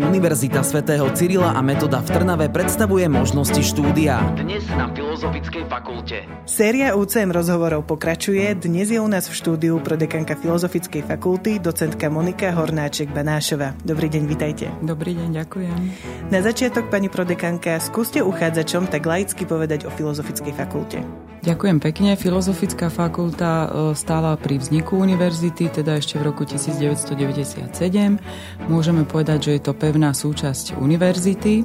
Univerzita svätého Cyrila a Metoda v Trnave predstavuje možnosti štúdia. Dnes na Filozofickej fakulte. Séria UCM rozhovorov pokračuje. Dnes je u nás v štúdiu prodekanka Filozofickej fakulty, docentka Monika Hornáček-Banášova. Dobrý deň, vitajte. Dobrý deň, ďakujem. Na začiatok, pani prodekanka, skúste uchádzačom tak laicky povedať o Filozofickej fakulte. Ďakujem pekne. Filozofická fakulta e, stála pri vzniku univerzity, teda ešte v roku 1997. Môžeme povedať, že je to pevná súčasť univerzity. E,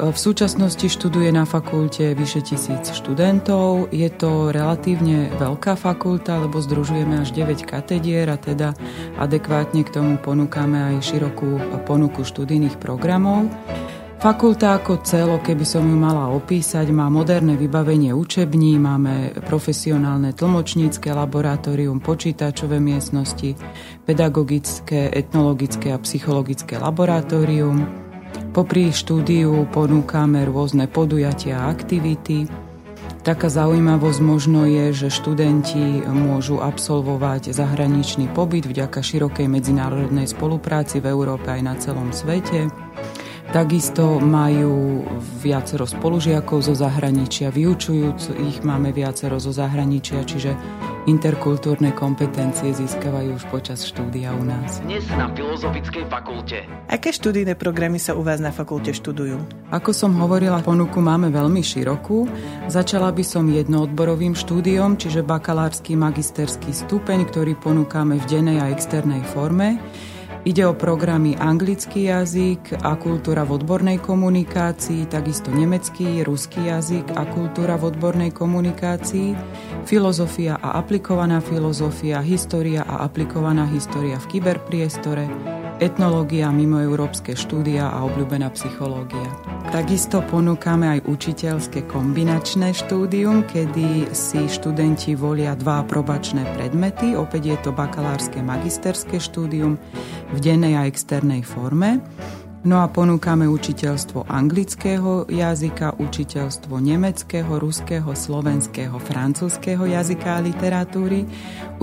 v súčasnosti študuje na fakulte vyše tisíc študentov. Je to relatívne veľká fakulta, lebo združujeme až 9 katedier a teda adekvátne k tomu ponúkame aj širokú ponuku študijných programov. Fakulta ako celo, keby som ju mala opísať, má moderné vybavenie učební, máme profesionálne tlmočnícke laboratórium, počítačové miestnosti, pedagogické, etnologické a psychologické laboratórium. Popri štúdiu ponúkame rôzne podujatia a aktivity. Taká zaujímavosť možno je, že študenti môžu absolvovať zahraničný pobyt vďaka širokej medzinárodnej spolupráci v Európe aj na celom svete. Takisto majú viacero spolužiakov zo zahraničia, vyučujúc ich máme viacero zo zahraničia, čiže interkultúrne kompetencie získavajú už počas štúdia u nás. Dnes na Filozofickej fakulte. Aké študijné programy sa u vás na fakulte študujú? Ako som hovorila, ponuku máme veľmi širokú. Začala by som jednoodborovým štúdiom, čiže bakalársky magisterský stupeň, ktorý ponúkame v dennej a externej forme. Ide o programy anglický jazyk a kultúra v odbornej komunikácii, takisto nemecký, ruský jazyk a kultúra v odbornej komunikácii, filozofia a aplikovaná filozofia, história a aplikovaná história v kyberpriestore, etnológia, mimoeurópske štúdia a obľúbená psychológia. Takisto ponúkame aj učiteľské kombinačné štúdium, kedy si študenti volia dva aprobačné predmety. Opäť je to bakalárske magisterské štúdium v dennej a externej forme. No a ponúkame učiteľstvo anglického jazyka, učiteľstvo nemeckého, ruského, slovenského, francúzského jazyka a literatúry,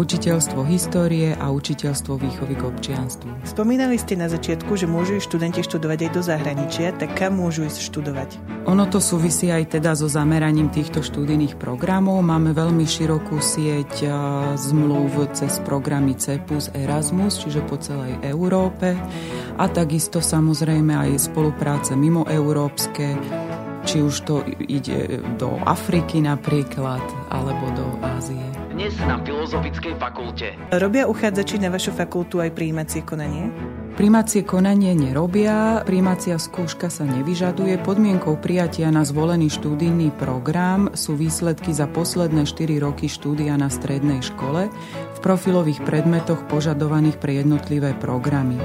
učiteľstvo histórie a učiteľstvo výchovy k občianstvu. Spomínali ste na začiatku, že môžu študenti študovať aj do zahraničia, tak kam môžu ísť študovať? Ono to súvisí aj teda so zameraním týchto študijných programov. Máme veľmi širokú sieť zmluv cez programy CEPUS Erasmus, čiže po celej Európe a takisto samozrejme aj spolupráce mimo európske, či už to ide do Afriky napríklad, alebo do Ázie. Dnes na Filozofickej fakulte. Robia uchádzači na vašu fakultu aj príjímacie konanie? Primácie konanie nerobia, primácia skúška sa nevyžaduje. Podmienkou prijatia na zvolený štúdijný program sú výsledky za posledné 4 roky štúdia na strednej škole v profilových predmetoch požadovaných pre jednotlivé programy.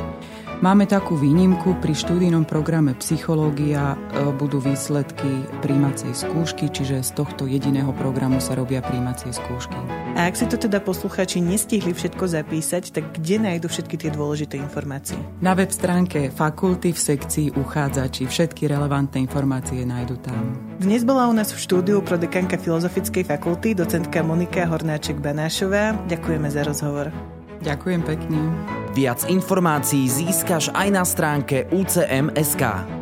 Máme takú výnimku, pri štúdijnom programe psychológia e, budú výsledky príjmacej skúšky, čiže z tohto jediného programu sa robia príjmacie skúšky. A ak si to teda posluchači nestihli všetko zapísať, tak kde nájdu všetky tie dôležité informácie? Na web stránke fakulty v sekcii uchádzači všetky relevantné informácie nájdu tam. Dnes bola u nás v štúdiu pro dekanka Filozofickej fakulty docentka Monika Hornáček-Banášová. Ďakujeme za rozhovor. Ďakujem pekne. Viac informácií získaš aj na stránke UCM.sk.